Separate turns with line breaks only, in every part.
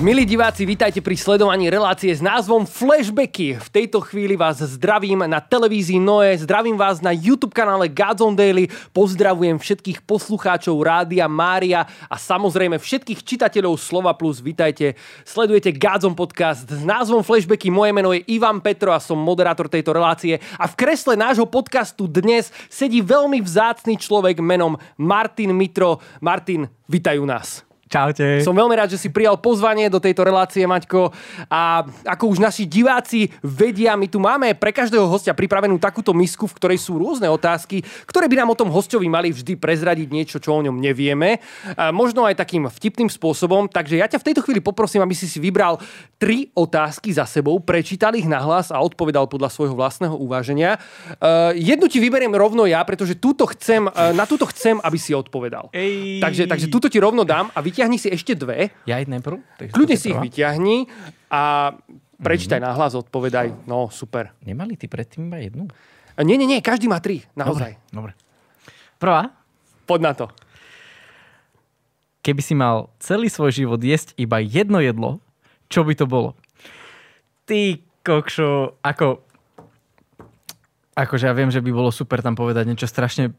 Milí diváci, vítajte pri sledovaní relácie s názvom Flashbacky. V tejto chvíli vás zdravím na televízii Noe, zdravím vás na YouTube kanále Godzone Daily, pozdravujem všetkých poslucháčov Rádia Mária a samozrejme všetkých čitateľov Slova Plus. Vítajte, sledujete Godzone podcast s názvom Flashbacky. Moje meno je Ivan Petro a som moderátor tejto relácie a v kresle nášho podcastu dnes sedí veľmi vzácný človek menom Martin Mitro. Martin, vítajú nás.
Čaute.
Som veľmi rád, že si prijal pozvanie do tejto relácie, Maťko. A ako už naši diváci vedia, my tu máme pre každého hostia pripravenú takúto misku, v ktorej sú rôzne otázky, ktoré by nám o tom hostovi mali vždy prezradiť niečo, čo o ňom nevieme. A možno aj takým vtipným spôsobom. Takže ja ťa v tejto chvíli poprosím, aby si si vybral tri otázky za sebou, prečítal ich nahlas a odpovedal podľa svojho vlastného uváženia. Uh, jednu ti vyberiem rovno ja, pretože túto chcem, uh, na túto chcem, aby si odpovedal.
Ej.
Takže, takže túto ti rovno dám a vyťahni si ešte dve.
Ja idem najprv?
Kľudne si ich vyťahni a prečítaj
Mhm.
nahlas, odpovedaj. No, super.
Nemali ty predtým iba jednu?
Nie, nie, nie, každý má tri, naozaj.
Dobre. Prvá.
Poď na to.
Keby si mal celý svoj život jesť iba jedno jedlo, čo by to bolo? Ty kokšo, ako... Akože ja viem, že by bolo super tam povedať niečo strašne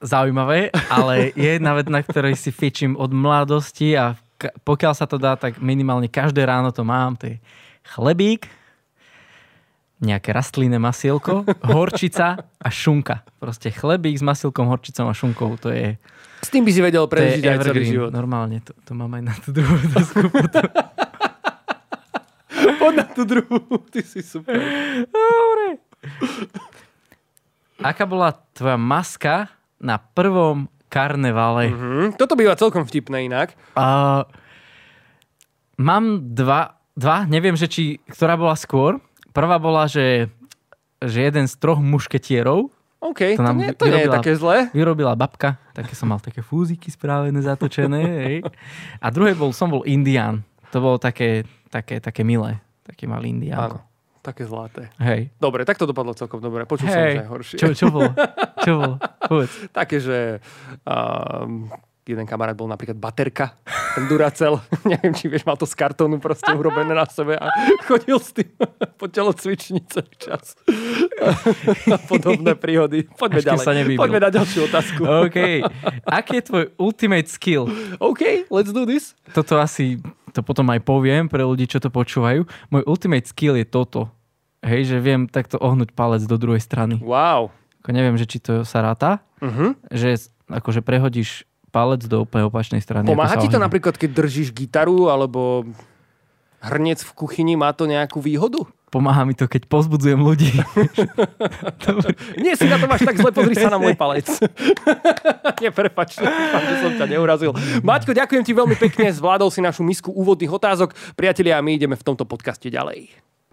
zaujímavé, ale je jedna vec, na ktorej si fičím od mladosti a pokiaľ sa to dá, tak minimálne každé ráno to mám. To je chlebík, nejaké rastlinné masielko, horčica a šunka. Proste chlebík s masielkom, horčicou a šunkou. To je,
S tým by si vedel prežiť aj celý život.
Normálne, to, to mám aj na tú druhú otázku. potom.
Poď na tú druhú, ty si super.
Dobre. Aká bola tvoja maska na prvom karnevale?
Hm, toto býva celkom vtipné inak.
Uh, mám dva, dva, neviem, že či, ktorá bola skôr. Prvá bola, že, že jeden z troch mušketierov
OK, to,
To nám
nie, to nie je
vyrobila-
také zlé.
vyrobila babka. Také som mal také fúziky správené, zatočené. Hej. A druhý bol, som bol indián. To bolo také, také, také milé. Taký malý indián.
Áno, také zlaté.
Hej.
Dobre, tak to dopadlo celkom dobre. Počul som, že
Hej.
aj horšie.
Čo, čo bolo? Čo bolo? Povedz.
Také, že um, jeden kamarát bol napríklad baterka, ten Duracell. Neviem, či vieš, mal to z kartónu proste urobené na sebe a chodil s tým po telocvični celý čas. a podobné príhody. Poďme
Až
ďalej.
sa nevybil.
Poďme na ďalšiu otázku.
OK. Aký je tvoj ultimate skill?
OK, let's do this.
Toto asi, to potom aj poviem pre ľudí, čo to počúvajú. Môj ultimate skill je toto. Hej, že viem takto ohnúť palec do druhej strany.
Wow.
Ako neviem, že či to sa ráta,
Uh-huh.
že akože prehodíš palec do úplne opačnej strany.
Pomáha ti to
ohne.
napríklad, keď držíš gitaru alebo hrniec v kuchyni, má to nejakú výhodu?
Pomáha mi to, keď pozbudzujem ľudí.
Nie si na to máš tak zle, pozri sa na môj palec. Nie, prepač, dúfam, že som ťa neurazil. Maťko, ďakujem ti veľmi pekne, zvládol si našu misku úvodných otázok. Priatelia, my ideme v tomto podcaste ďalej.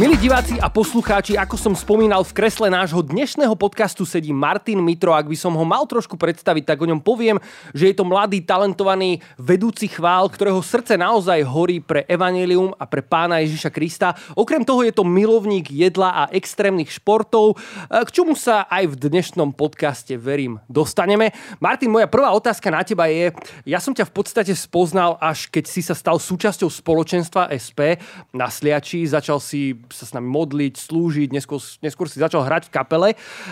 Milí diváci a poslucháči, ako som spomínal, v kresle nášho dnešného podcastu sedí Martin Mitro. Ak by som ho mal trošku predstaviť, tak o ňom poviem, že je to mladý, talentovaný vedúci chvál, ktorého srdce naozaj horí pre evanelium a pre pána Ježiša Krista. Okrem toho je to milovník jedla a extrémnych športov, k čomu sa aj v dnešnom podcaste, verím, dostaneme. Martin, moja prvá otázka na teba je, ja som ťa v podstate spoznal, až keď si sa stal súčasťou spoločenstva SP na Sliači, začal si sa s nami modliť, slúžiť, neskôr, neskôr si začal hrať v kapele.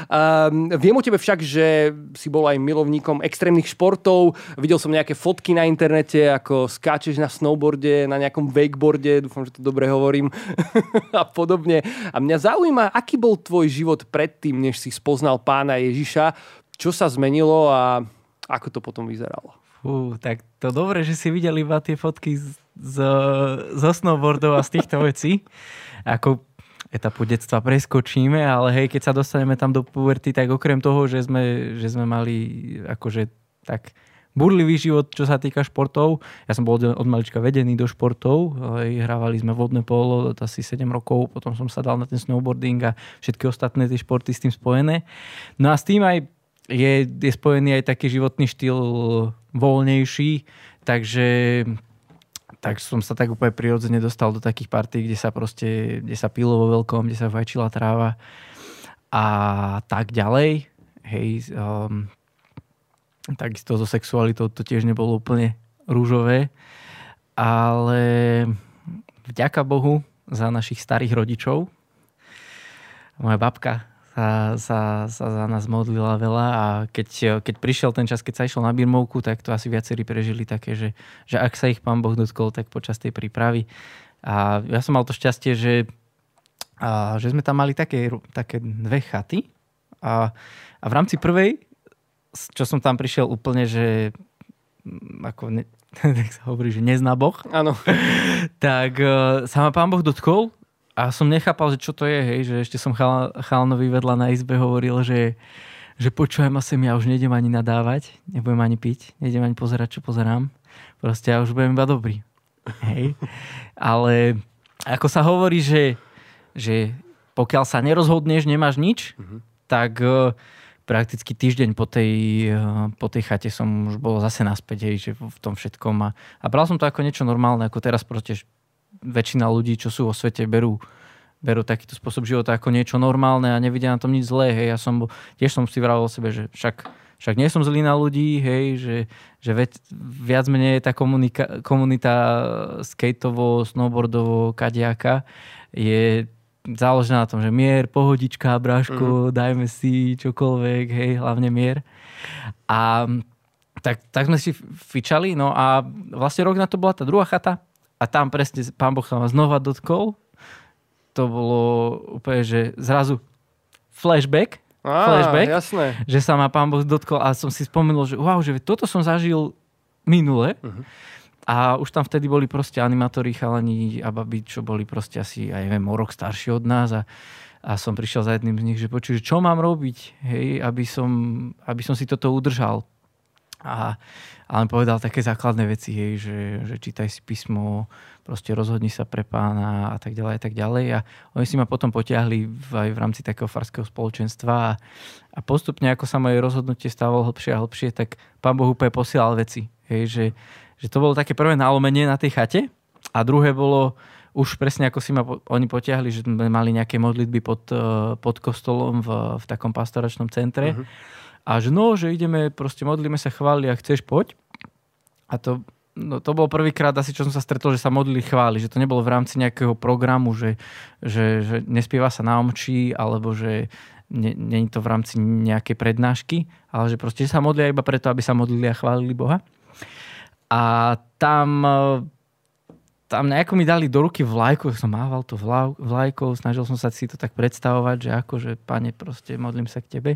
Um, viem o tebe však, že si bol aj milovníkom extrémnych športov. Videl som nejaké fotky na internete, ako skáčeš na snowboarde, na nejakom wakeboarde, dúfam, že to dobre hovorím, a podobne. A mňa zaujíma, aký bol tvoj život predtým, než si spoznal pána Ježiša, čo sa zmenilo a ako to potom vyzeralo.
Fú, tak to dobre, že si videl iba tie fotky z, z, zo snowboardov a z týchto vecí. Ako etapu detstva preskočíme, ale hej, keď sa dostaneme tam do puberty, tak okrem toho, že sme, že sme mali akože tak burlivý život, čo sa týka športov. Ja som bol od malička vedený do športov, hrávali sme vodné polo asi 7 rokov, potom som sa dal na ten snowboarding a všetky ostatné tie športy s tým spojené. No a s tým aj je, je spojený aj taký životný štýl voľnejší, takže tak som sa tak úplne prirodzene dostal do takých partí, kde sa proste, kde sa pilo vo veľkom, kde sa fajčila tráva a tak ďalej. Hej, um, takisto so sexualitou to tiež nebolo úplne rúžové, ale vďaka Bohu za našich starých rodičov. Moja babka sa, sa, sa za nás modlila veľa a keď, keď prišiel ten čas, keď sa išlo na birmovku, tak to asi viacerí prežili také, že, že ak sa ich pán Boh dotkol, tak počas tej prípravy. A ja som mal to šťastie, že, a, že sme tam mali také, také dve chaty a, a v rámci prvej, čo som tam prišiel úplne, že mm, ako ne, tak sa hovorí, že nezná Boh.
Áno.
tak uh, sa ma pán Boh dotkol a som nechápal, že čo to je, hej, že ešte som chal, chalnovi vedľa na izbe hovoril, že, že počujem a sem, ja už nejdem ani nadávať, nebudem ani piť, nejdem ani pozerať, čo pozerám. Proste ja už budem iba dobrý. Hej. Ale ako sa hovorí, že, že pokiaľ sa nerozhodneš, nemáš nič, mm-hmm. tak uh, prakticky týždeň po tej, uh, po tej chate som už bol zase naspäť, hej, že v tom všetkom. A, a bral som to ako niečo normálne, ako teraz proste väčšina ľudí, čo sú vo svete, berú, berú takýto spôsob života ako niečo normálne a nevidia na tom nič zlé. Hej. Ja som, tiež som si vravel o sebe, že však, však nie som zlý na ľudí, hej, že, že veď, viac menej tá komunika, komunita skateovo, snowboardovo, kadiaka je záležená na tom, že mier, pohodička, bráško, mm. dajme si čokoľvek, hej, hlavne mier. A tak, tak sme si fičali, no a vlastne rok na to bola tá druhá chata, a tam presne pán Boh sa ma znova dotkol. To bolo úplne, že zrazu flashback,
Á,
flashback,
jasné.
že sa ma pán Boh dotkol a som si spomenul, že wow, že toto som zažil minule. Uh-huh. A už tam vtedy boli proste animátori, chalani a babi, čo boli proste asi, aj neviem, o rok starší od nás a, a som prišiel za jedným z nich, že počuj, čo mám robiť, hej, aby som, aby som si toto udržal. A, ale povedal také základné veci, hej, že, že čítaj si písmo, proste rozhodni sa pre pána a tak ďalej a tak ďalej. A oni si ma potom potiahli v, aj v rámci takého farského spoločenstva a, a postupne, ako sa moje rozhodnutie stávalo hlbšie a hlbšie, tak pán Boh úplne posielal veci. Hej, že, že to bolo také prvé nálomenie na tej chate a druhé bolo už presne ako si ma oni potiahli, že sme mali nejaké modlitby pod, eh, pod kostolom v, v takom pastoračnom centre. Uh-huh a že no, že ideme, proste modlíme sa, chváli a chceš, poď. A to, no, to bol prvýkrát asi, čo som sa stretol, že sa modlili chváli, že to nebolo v rámci nejakého programu, že, že, že nespieva sa na omčí, alebo že není to v rámci nejakej prednášky, ale že proste sa modlia iba preto, aby sa modlili a chválili Boha. A tam tam nejako mi dali do ruky vlajku, som mával to vlajkou, snažil som sa si to tak predstavovať, že ako, že pane, proste modlím sa k tebe.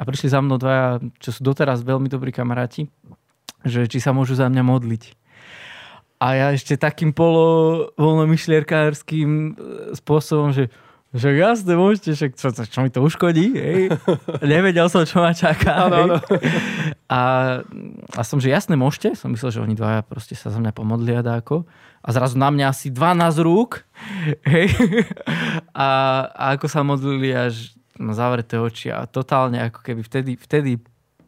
A prišli za mnou dvaja, čo sú doteraz veľmi dobrí kamaráti, že či sa môžu za mňa modliť. A ja ešte takým polo voľnomyšlierkárským e, spôsobom, že však jasne, môžete, však čo, čo, čo mi to uškodí, hej? Nevedel som, čo ma čaká. Ano, ano. A, a som, že jasne, môžete. Som myslel, že oni dvaja proste sa za mňa pomodlia dáko. A zrazu na mňa asi 12 rúk. Hej? A, a ako sa modlili až na zavreté oči. A totálne ako keby vtedy, vtedy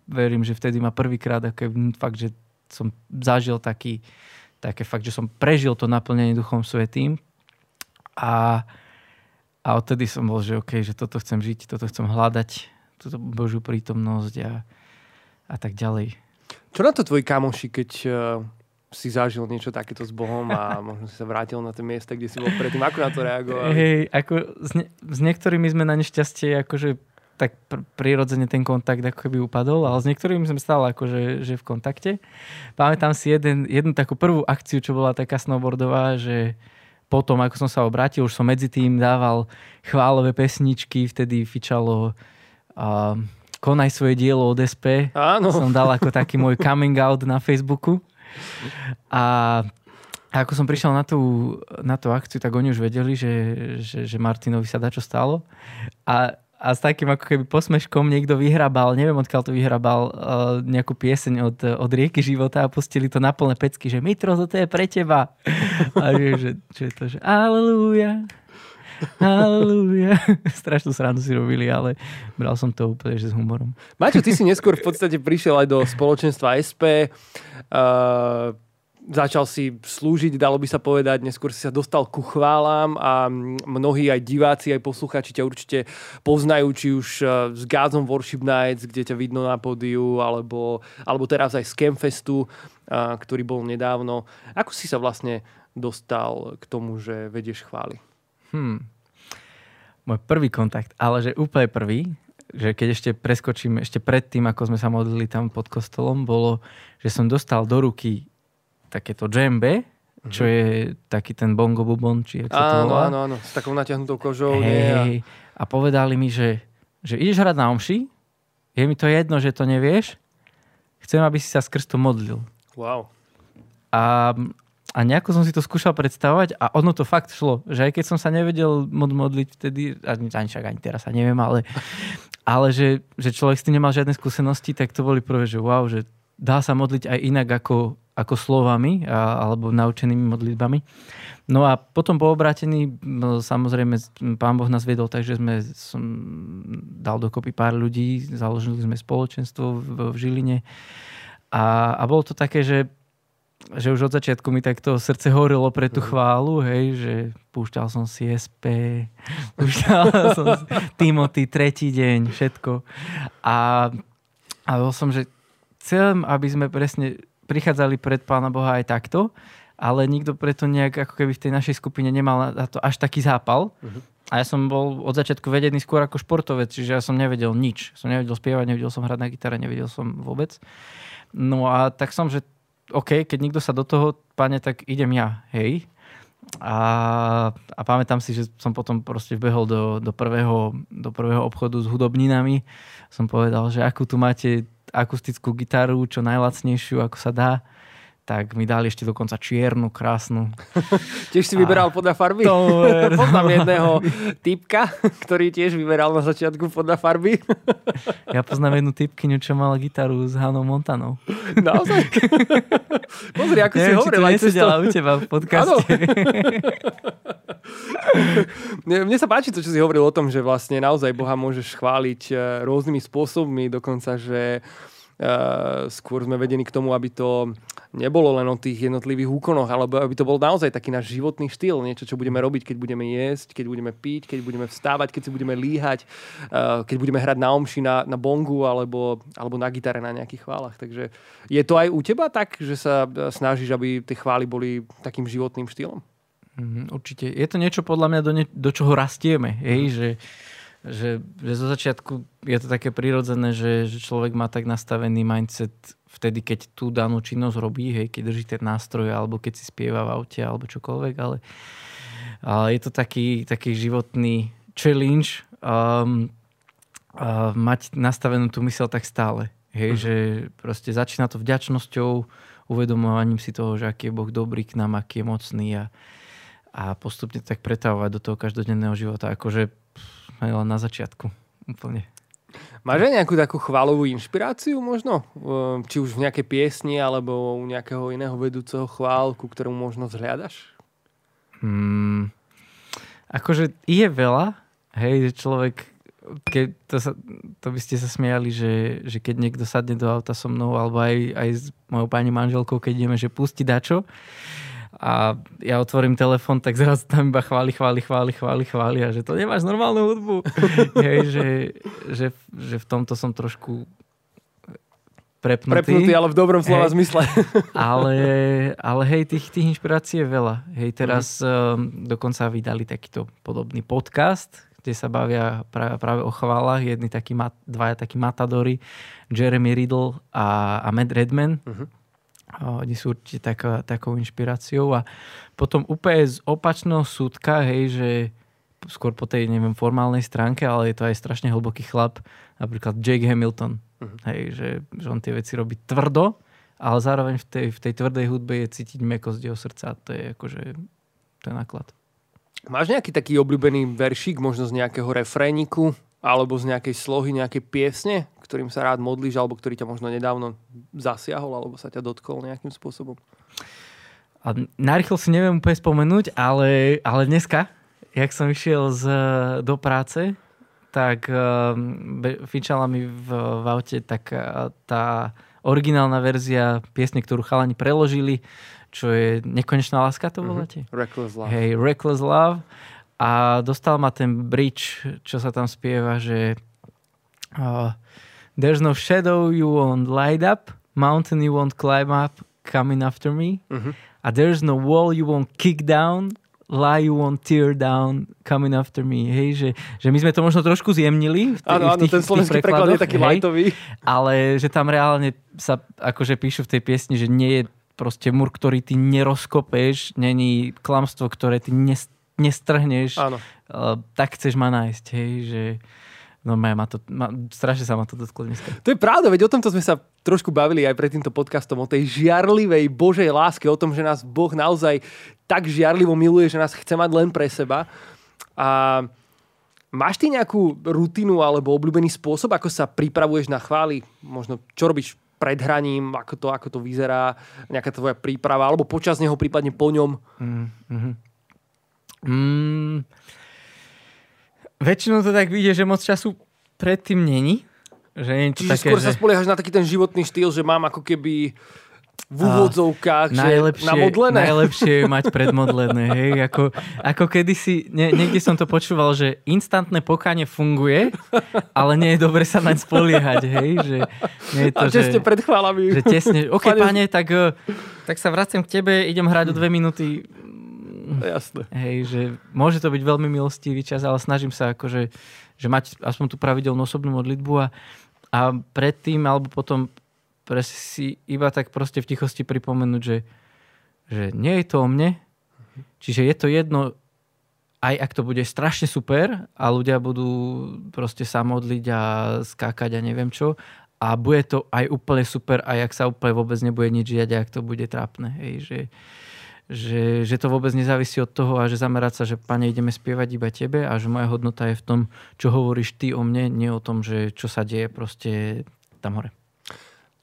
verím, že vtedy ma prvýkrát ako keby, fakt, že som zažil taký, také fakt, že som prežil to naplnenie Duchom Svetým. A, a odtedy som bol, že OK, že toto chcem žiť, toto chcem hľadať, túto Božiu prítomnosť a, a tak ďalej.
Čo na to tvoji kamoši, keď uh, si zažil niečo takéto s Bohom a možno si sa vrátil na to miesto, kde si bol predtým? Ako na to reagovali?
Hej, ako s, ne, s niektorými sme na nešťastie akože tak pr- prirodzene ten kontakt ako keby upadol, ale s niektorými sme stále akože že v kontakte. Pamätám si jeden, jednu takú prvú akciu, čo bola taká snowboardová, že potom, ako som sa obrátil, už som medzi tým dával chválové pesničky, vtedy fičalo uh, Konaj svoje dielo od SP.
Áno.
Som dal ako taký môj coming out na Facebooku. A a ako som prišiel na tú, na tú akciu, tak oni už vedeli, že, že, že Martinovi sa dá čo stalo. A a s takým ako keby posmeškom niekto vyhrabal, neviem odkiaľ to vyhrabal, uh, nejakú pieseň od, od rieky života a pustili to na plné pecky, že Mitro, to je pre teba. A že, že, že to, že aleluja, aleluja. Strašnú srandu si robili, ale bral som to úplne že s humorom.
Maťo, ty si neskôr v podstate prišiel aj do spoločenstva SP. Uh, začal si slúžiť, dalo by sa povedať, neskôr si sa dostal ku chválam a mnohí aj diváci, aj posluchači ťa určite poznajú, či už e, s Gázom Worship Nights, kde ťa vidno na pódiu, alebo, alebo teraz aj z Campfestu, ktorý bol nedávno. Ako si sa vlastne dostal k tomu, že vedieš chvály?
Hmm. Môj prvý kontakt, ale že úplne prvý, že keď ešte preskočím, ešte pred tým, ako sme sa modlili tam pod kostolom, bolo, že som dostal do ruky takéto džembe, čo mhm. je taký ten bongo bubon, či jak sa to
volá. Áno, áno, s takou natiahnutou kožou. Hey, nie, a...
a povedali mi, že, že ideš hrať na omši, je mi to jedno, že to nevieš, chcem, aby si sa skrz to modlil.
Wow.
A, a nejako som si to skúšal predstavovať a ono to fakt šlo, že aj keď som sa nevedel modliť vtedy, ani, ani však ani teraz sa neviem, ale, ale že, že človek s tým nemal žiadne skúsenosti, tak to boli prvé, že wow, že dá sa modliť aj inak ako, ako slovami a, alebo naučenými modlitbami. No a potom po obrátení, no, samozrejme, pán Boh nás viedol, takže sme som dal dokopy pár ľudí, založili sme spoločenstvo v, v Žiline a, a bolo to také, že, že už od začiatku mi takto srdce horilo pre tú mhm. chválu, hej, že púšťal som si SP, púšťal som si Timothy, tretí deň, všetko. A, a bol som, že chcem, aby sme presne prichádzali pred Pána Boha aj takto, ale nikto preto nejak ako keby v tej našej skupine nemal na to až taký zápal. Uh-huh. A ja som bol od začiatku vedený skôr ako športovec, čiže ja som nevedel nič. Som nevedel spievať, nevedel som hrať na gitare, nevedel som vôbec. No a tak som, že OK, keď nikto sa do toho, pane, tak idem ja, hej. A, a pamätám si, že som potom proste vbehol do, do, prvého, do prvého obchodu s hudobninami. Som povedal, že akú tu máte akustickú gitaru, čo najlacnejšiu, ako sa dá tak mi dali ešte dokonca čiernu, krásnu.
tiež si vyberal podľa farby?
To
Poznám no. jedného typka, ktorý tiež vyberal na začiatku podľa farby.
ja poznám jednu typkyňu, čo mala gitaru s Hanou Montanou.
Naozaj? Pozri, ako Neviem, si hovoril.
Neviem, či to u teba v podcaste.
Mne sa páči to, čo si hovoril o tom, že vlastne naozaj Boha môžeš chváliť eh, rôznymi spôsobmi, dokonca, že skôr sme vedení k tomu, aby to nebolo len o tých jednotlivých úkonoch, alebo aby to bol naozaj taký náš životný štýl, niečo, čo budeme robiť, keď budeme jesť, keď budeme piť, keď budeme vstávať, keď si budeme líhať, uh, keď budeme hrať na omši, na, na bongu alebo, alebo na gitare na nejakých chválach. Takže je to aj u teba tak, že sa snažíš, aby tie chvály boli takým životným štýlom?
Mm, určite. Je to niečo podľa mňa, do, ne, do čoho rastieme. Hej? Mm. Že že, že zo začiatku je to také prirodzené, že, že človek má tak nastavený mindset vtedy, keď tú danú činnosť robí, hej, keď drží ten nástroj, alebo keď si spieva v aute, alebo čokoľvek, ale, ale je to taký, taký životný challenge um, uh, mať nastavenú tú mysel tak stále. Hej, uh-huh. že proste začína to vďačnosťou, uvedomovaním si toho, že aký je Boh dobrý k nám, aký je mocný a, a postupne tak pretávať do toho každodenného života. Akože len na začiatku. Úplne.
Máš aj nejakú takú chválovú inšpiráciu možno? Ehm, či už v nejakej piesni alebo u nejakého iného vedúceho chvál, ku ktorému možno zhľadaš?
Hmm, akože je veľa, hej, že človek, keď to, sa, to by ste sa smiali, že, že keď niekto sadne do auta so mnou, alebo aj, aj s mojou pani manželkou, keď ideme, že pusti dačo, a ja otvorím telefon, tak zrazu tam iba chváli, chváli, chváli, chváli, chváli a že to nemáš normálnu hudbu. Hej, že, že, že v tomto som trošku prepnutý.
Prepnutý, ale v dobrom slova hej. zmysle.
ale, ale hej, tých, tých inšpirácií je veľa. Hej, teraz mm. um, dokonca vydali takýto podobný podcast, kde sa bavia práve, práve o chválach. Jedni takí, dvaja takí matadori, Jeremy Riddle a, a Matt Redman. Mm-hmm oni sú určite taká, takou inšpiráciou a potom úplne z opačného súdka, hej, že skôr po tej, neviem, formálnej stránke, ale je to aj strašne hlboký chlap, napríklad Jake Hamilton, uh-huh. hej, že, že on tie veci robí tvrdo, ale zároveň v tej, v tej tvrdej hudbe je cítiť mekosť jeho srdca, to je akože ten náklad.
Máš nejaký taký obľúbený veršík, možno z nejakého refréniku, alebo z nejakej slohy, nejakej piesne, ktorým sa rád modlíš, alebo ktorý ťa možno nedávno zasiahol, alebo sa ťa dotkol nejakým spôsobom?
A narýchlo si neviem úplne spomenúť, ale, ale dneska, jak som išiel z, do práce, tak uh, fičala mi v, v aute tak uh, tá originálna verzia piesne, ktorú chalani preložili, čo je nekonečná láska, to voláte?
Mm-hmm. Reckless Love.
Hej, Reckless Love. A dostal ma ten bridge, čo sa tam spieva, že uh, There's no shadow you won't light up, mountain you won't climb up, coming after me.
Mm-hmm.
A there's no wall you won't kick down, lie you won't tear down, coming after me. Hej, že, že my sme to možno trošku zjemnili. V t-
Áno, áno, ten slovenský preklad je taký
hej,
lightový.
Ale že tam reálne sa akože píšu v tej piesni, že nie je proste mur, ktorý ty nerozkopeš, není klamstvo, ktoré ty nes, nestrhneš,
Áno.
uh, tak chceš ma nájsť, hej, že no ma to, ma, strašne sa ma to dotklo dneska.
To je pravda, veď o tomto sme sa trošku bavili aj pred týmto podcastom, o tej žiarlivej Božej láske, o tom, že nás Boh naozaj tak žiarlivo miluje, že nás chce mať len pre seba. A máš ty nejakú rutinu alebo obľúbený spôsob, ako sa pripravuješ na chvály? Možno čo robíš pred hraním, ako to, ako to vyzerá, nejaká tvoja príprava, alebo počas neho, prípadne po ňom?
Mm, mm, mm, väčšinou to tak vidie, že moc času predtým není. Že nie
Čiže
také,
skôr
že...
sa spoliehaš na taký ten životný štýl, že mám ako keby v úvodzovkách, že namodlené.
najlepšie je mať predmodlené. Hej? Ako, ako kedysi, nie, niekde som to počúval, že instantné pokánie funguje, ale nie je dobre sa naň spoliehať. Hej? Že, nie je to,
A tesne
že,
pred chválami.
že tesne, OK,
Pane-
tak, eh, tak sa vraciam k tebe, idem hrať o dve minúty.
Jasné.
Hej, že môže to byť veľmi milostivý čas, ale snažím sa akože, že mať aspoň tú pravidelnú osobnú modlitbu a, a predtým alebo potom si iba tak proste v tichosti pripomenúť, že, že nie je to o mne, čiže je to jedno, aj ak to bude strašne super a ľudia budú proste sa modliť a skákať a neviem čo, a bude to aj úplne super, aj ak sa úplne vôbec nebude nič žiať, ak to bude trápne. Hej, že, že, že to vôbec nezávisí od toho a že zamerať sa, že pane, ideme spievať iba tebe a že moja hodnota je v tom, čo hovoríš ty o mne, nie o tom, že čo sa deje proste tam hore.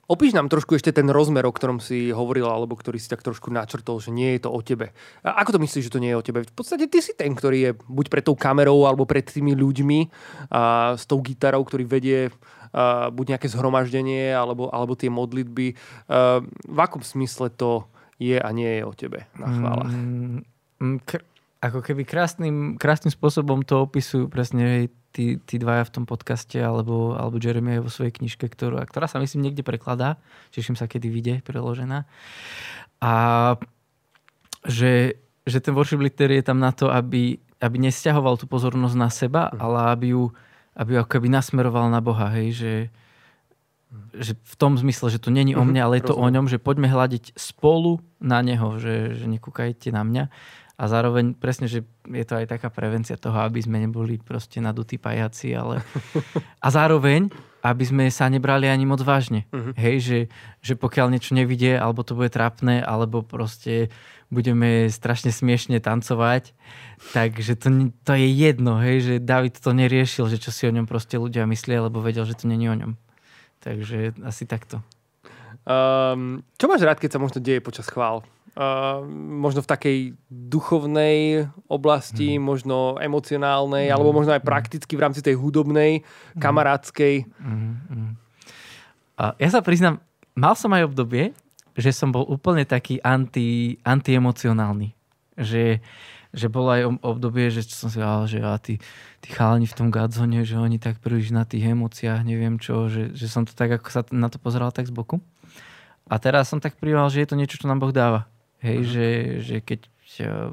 Opíš nám trošku ešte ten rozmer, o ktorom si hovoril, alebo ktorý si tak trošku načrtol, že nie je to o tebe. A ako to myslíš, že to nie je o tebe? V podstate ty si ten, ktorý je buď pred tou kamerou, alebo pred tými ľuďmi a s tou gitarou, ktorý vedie a, buď nejaké zhromaždenie, alebo, alebo tie modlitby. A, v akom smysle to je a nie je o tebe na chválach?
Mm, mm, kr- ako keby krásnym, krásnym spôsobom to opisujú presne hej, tí, tí dvaja v tom podcaste alebo, alebo Jeremy aj vo svojej knižke, ktorú, ktorá sa myslím niekde prekladá. Teším sa, kedy vyjde preložená. A že, že ten worship leader je tam na to, aby, aby nesťahoval tú pozornosť na seba, ale aby ju, aby ju ako keby nasmeroval na Boha. Hej, že, že v tom zmysle, že to není o
Mhm,
mne, ale je to o
rozumiem.
ňom, že poďme hľadiť spolu na neho, že, že nekúkajte na mňa. A zároveň presne, že je to aj taká prevencia toho, aby sme neboli proste nadutí pajaci, ale... A zároveň, aby sme sa nebrali ani moc vážne.
Mhm.
Hej, že, že pokiaľ niečo nevidie, alebo to bude trápne, alebo proste budeme strašne smiešne tancovať, takže to, to je jedno, hej, že David to neriešil, že čo si o ňom proste ľudia myslia, lebo vedel, že to není o ňom. Takže asi takto.
Um, čo máš rád, keď sa možno deje počas chvál? Uh, možno v takej duchovnej oblasti,
Mhm.
možno emocionálnej, alebo možno aj prakticky v rámci tej hudobnej,
Mhm.
kamarádskej.
Mm, mm. A ja sa priznám, mal som aj obdobie, že som bol úplne taký anti, antiemocionálny. Že, že bolo aj ob- obdobie, že som si povedal, že a tí, tí chalani v tom Godzone, že oni tak príliš na tých emóciách, neviem čo, že, že som to tak, ako sa na to pozeral tak z boku. A teraz som tak prijímal, že je to niečo, čo nám Boh dáva. Hej, že, že keď, eh,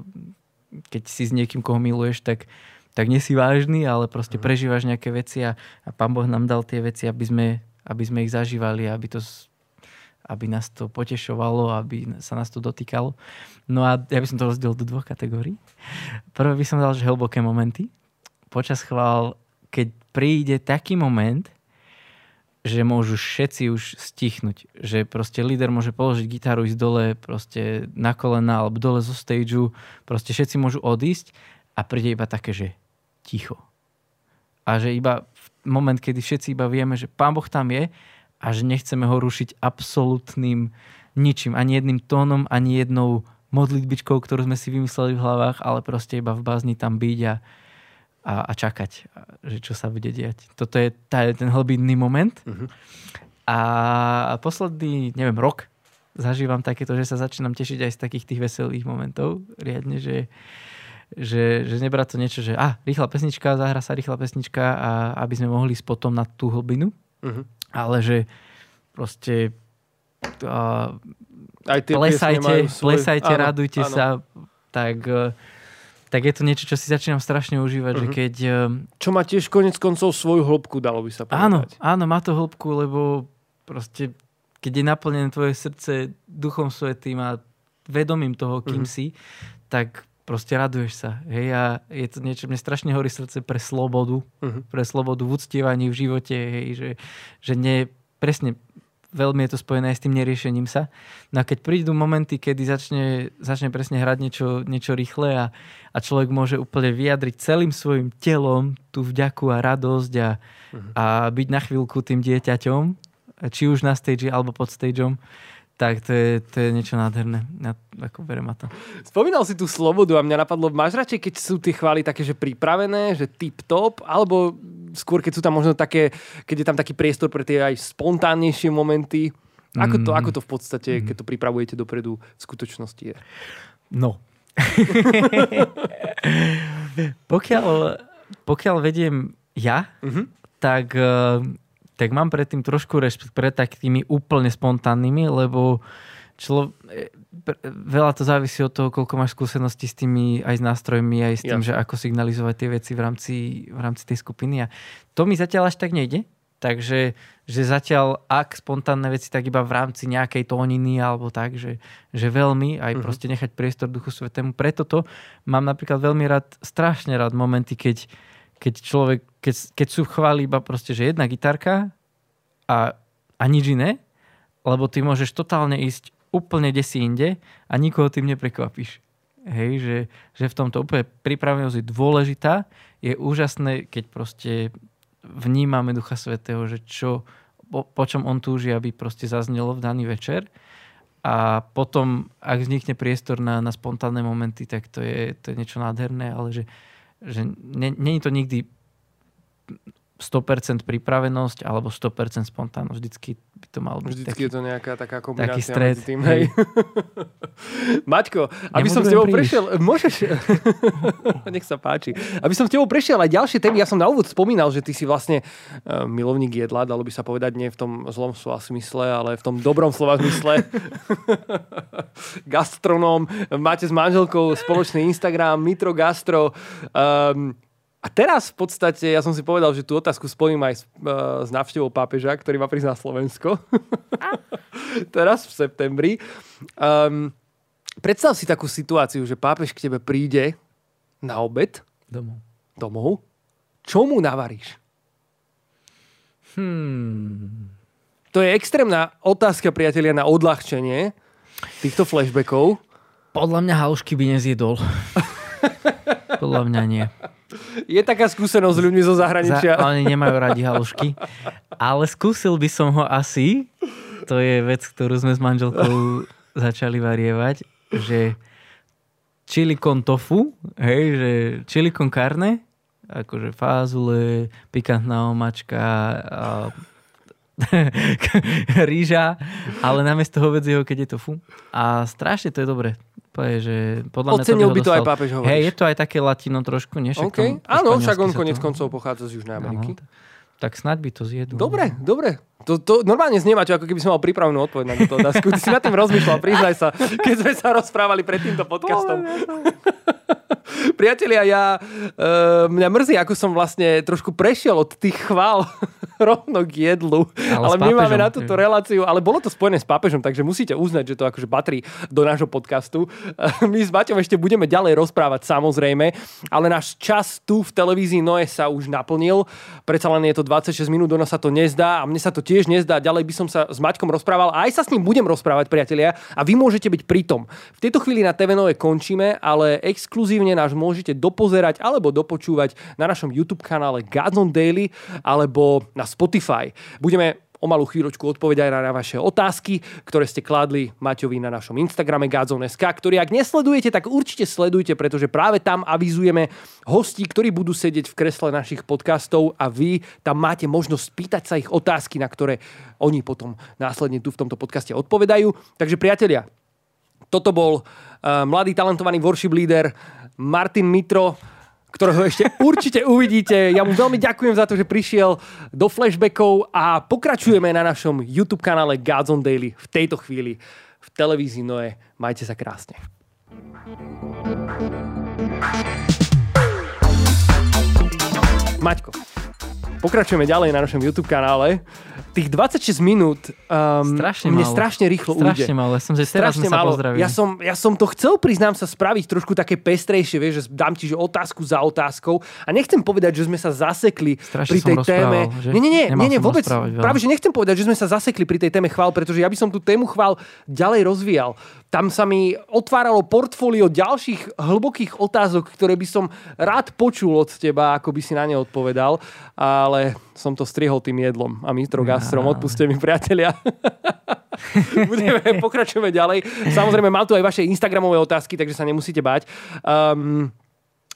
keď si s niekým, koho miluješ, tak, tak nie si vážny, ale proste prežívaš nejaké veci a, a Pán Boh nám dal tie veci, aby sme, aby sme ich zažívali, aby, to, aby nás to potešovalo, aby sa nás to dotýkalo. No a ja by som to rozdelil do dvoch kategórií. Prvé by som dal, že hlboké momenty. Počas chvál, keď príde taký moment, že môžu všetci už stichnúť. Že proste líder môže položiť gitaru, ísť dole proste na kolena alebo dole zo stageu. Proste všetci môžu odísť a príde iba také, že ticho. A že iba v moment, kedy všetci iba vieme, že Pán Boh tam je a že nechceme ho rušiť absolútnym ničím. Ani jedným tónom, ani jednou modlitbičkou, ktorú sme si vymysleli v hlavách, ale proste iba v bázni tam byť a, a, a čakať, a- že čo sa bude diať. Toto je tá, ten hlbinný moment.
Mhm.
A posledný, neviem, rok zažívam takéto, že sa začínam tešiť aj z takých tých veselých momentov riadne, že, že, že nebrať to niečo, že ah, rýchla pesnička, zahra sa rýchla pesnička a aby sme mohli ísť potom na tú hlbinu. Uh-huh. Ale že proste a,
aj tie
plesajte, svoj... plesajte, áno, radujte áno. sa, tak, e, tak je to niečo, čo si začínam strašne užívať, uh-huh. že mhm. keď... E,
čo má tiež konec koncov svoju hĺbku, dalo by sa povedať.
Áno, áno, má to hĺbku, lebo proste keď je naplnené tvoje srdce duchom svetým a vedomím toho, kým uh-huh. si, tak proste raduješ sa. Hej, a je to niečo, mne strašne horí srdce pre slobodu, uh-huh. pre slobodu v uctievaní, v živote, hej, že, že nie, presne, veľmi je to spojené aj s tým neriešením sa. No a keď prídu momenty, kedy začne, začne presne hrať niečo, niečo rýchle a, a človek môže úplne vyjadriť celým svojim telom tú vďaku a radosť a, uh-huh. a byť na chvíľku tým dieťaťom, či už na stage alebo pod stageom, tak to je, to je niečo nádherné. Ja, ako berem to.
Spomínal si tú slobodu a mňa napadlo, máš radšej, keď sú tie chvály také, že pripravené, že tip-top, alebo skôr, keď sú tam možno také, keď je tam taký priestor pre tie aj spontánnejšie momenty. Ako to, mm. ako to v podstate, mm. keď to pripravujete dopredu, v skutočnosti je?
No. pokiaľ, pokiaľ vediem ja, mm-hmm. tak tak mám predtým trošku rešpekt pred takými úplne spontánnymi, lebo člo, e, veľa to závisí od toho, koľko máš skúsenosti s tými aj s nástrojmi, aj s tým, ja. že ako signalizovať tie veci v rámci, v rámci tej skupiny. A to mi zatiaľ až tak nejde. Takže že zatiaľ, ak spontánne veci, tak iba v rámci nejakej tóniny alebo tak, že, že veľmi, aj uh-huh. proste nechať priestor Duchu Svetému. Preto to mám napríklad veľmi rád, strašne rád momenty, keď, keď človek, keď, keď sú chváli iba proste, že jedna gitarka a, a nič iné, lebo ty môžeš totálne ísť úplne desi inde a nikoho tým neprekvapíš. Hej, že, že v tomto úplne pripravenosť je dôležitá. Je úžasné, keď proste vnímame Ducha Svetého, že čo, po, po čom on túži, aby proste zaznelo v daný večer. A potom, ak vznikne priestor na, na spontánne momenty, tak to je, to je niečo nádherné, ale že, že není to nikdy 100% pripravenosť alebo 100% spontánnosť. Vždycky by to malo byť
Vždycky
taký,
je to nejaká taká kombinácia
taký stred.
tým. Hej. Maťko, aby som s tebou príliš. prešiel... Môžeš... Nech sa páči. Aby som s tebou prešiel aj ďalšie témy. Ja som na úvod spomínal, že ty si vlastne uh, milovník jedla, dalo by sa povedať nie v tom zlom slova smysle, ale v tom dobrom slova zmysle. Gastronom. Máte s manželkou spoločný Instagram, Mitro Gastro. Um, a teraz v podstate, ja som si povedal, že tú otázku spojím aj s, uh, s návštevou pápeža, ktorý má prísť na Slovensko. teraz v septembri. Um, predstav si takú situáciu, že pápež k tebe príde na obed.
Domov.
Domov. Čo mu navaríš?
Hmm.
To je extrémna otázka, priatelia, na odľahčenie týchto flashbackov.
Podľa mňa halušky by nezjedol. Podľa mňa nie.
Je taká skúsenosť s ľuďmi zo zahraničia.
Za, oni nemajú radi halušky. Ale skúsil by som ho asi. To je vec, ktorú sme s manželkou začali varievať, že chili con tofu, hej, že chili con carne, akože fázule, pikantná omačka, a rýža, ale namiesto hovedzieho, keď je tofu. A strašne to je dobré je, že podľa
Ocenil
mňa
by to aj pápež hovoríš.
Hej, je to aj také latino trošku, nie?
okay. Áno, však on konec koncov pochádza z Južnej Ameriky. Ano,
tak snaď by to zjedol.
Dobre, dobre. To, to normálne zniemáte, ako keby som mal pripravenú odpoveď na túto otázku. Ty si na tým rozmýšľal, priznaj sa, keď sme sa rozprávali pred týmto podcastom. Priatelia, ja, uh, mňa mrzí, ako som vlastne trošku prešiel od tých chvál rovno k jedlu. Ale, ale my máme na túto reláciu, ale bolo to spojené s pápežom, takže musíte uznať, že to akože patrí do nášho podcastu. My s Maťom ešte budeme ďalej rozprávať samozrejme, ale náš čas tu v televízii Noe sa už naplnil. Predsa len je to 26 minút, nás sa to nezdá a mne sa to tiež nezdá. Ďalej by som sa s Maťkom rozprával a aj sa s ním budem rozprávať, priatelia, a vy môžete byť pritom. V tejto chvíli na TV Noe končíme, ale exkluzívne náš môžete dopozerať alebo dopočúvať na našom YouTube kanále God's Daily alebo na Spotify. Budeme o malú chvíľočku odpovedať na vaše otázky, ktoré ste kládli Maťovi na našom Instagrame Gazon.sk, ktorý ak nesledujete, tak určite sledujte, pretože práve tam avizujeme hostí, ktorí budú sedieť v kresle našich podcastov a vy tam máte možnosť pýtať sa ich otázky, na ktoré oni potom následne tu v tomto podcaste odpovedajú. Takže priatelia, toto bol uh, mladý talentovaný worship leader Martin Mitro, ktorého ešte určite uvidíte. Ja mu veľmi ďakujem za to, že prišiel do flashbackov a pokračujeme na našom YouTube kanále Gods on Daily v tejto chvíli v televízii Noe. Majte sa krásne. Maťko, pokračujeme ďalej na našom YouTube kanále tých 26 minút um,
strašne
mne
málo.
strašne rýchlo
Strašne
ujde.
málo, som, že sme sa pozdravili.
Ja som, ja som to chcel, priznám sa, spraviť trošku také pestrejšie, vieš, že dám ti že otázku za otázkou a nechcem povedať, že sme sa zasekli
Strašne
pri tej téme.
že?
Nie, nie, nie, nie, nie vôbec. Práve, že nechcem povedať, že sme sa zasekli pri tej téme chvál, pretože ja by som tú tému chvál ďalej rozvíjal. Tam sa mi otváralo portfólio ďalších hlbokých otázok, ktoré by som rád počul od teba, ako by si na ne odpovedal, ale som to striehol tým jedlom a Mitro Gastrom, odpuste mi priatelia. Budeme, pokračujeme ďalej. Samozrejme, mám tu aj vaše Instagramové otázky, takže sa nemusíte bať. Um,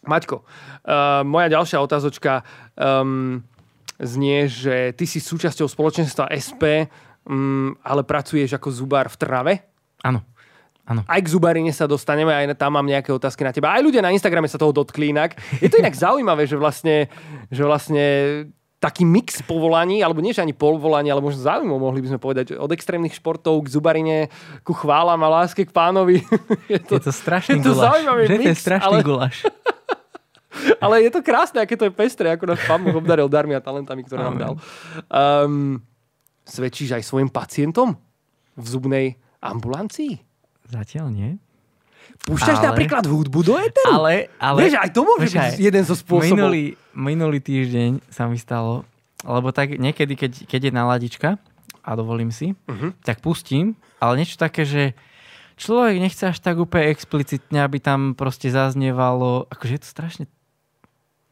Maťko, uh, moja ďalšia otázočka um, znie, že ty si súčasťou spoločenstva SP, um, ale pracuješ ako zubár v Trnave.
Áno. Áno.
Aj k zubarine sa dostaneme, aj tam mám nejaké otázky na teba. Aj ľudia na Instagrame sa toho dotkli inak. Je to inak zaujímavé, že vlastne, že vlastne taký mix povolaní, alebo nie že ani povolaní, ale možno zaujímavé, mohli by sme povedať, od extrémnych športov k zubarine, ku chválam a láske k pánovi.
Je to, je to strašný
je to
guláš. že
mix,
to je strašný
ale-
guláš.
Ale je to krásne, aké to je pestré, ako nás pán Boh obdaril darmi a talentami, ktoré nám dal. Um, svedčíš aj svojim pacientom v zubnej ambulancii?
Zatiaľ nie.
Púšťaš
Ale-
napríklad hudbu do éteru?
Ale, ale...
Vieš, aj to môže byť jeden zo spôsobov.
Minulý, minulý týždeň sa mi stalo, lebo tak niekedy, keď, keď je naladička a dovolím si,
Mhm.
tak pustím, ale niečo také, že človek nechce až tak úplne explicitne, aby tam proste zaznievalo, akože je to strašne,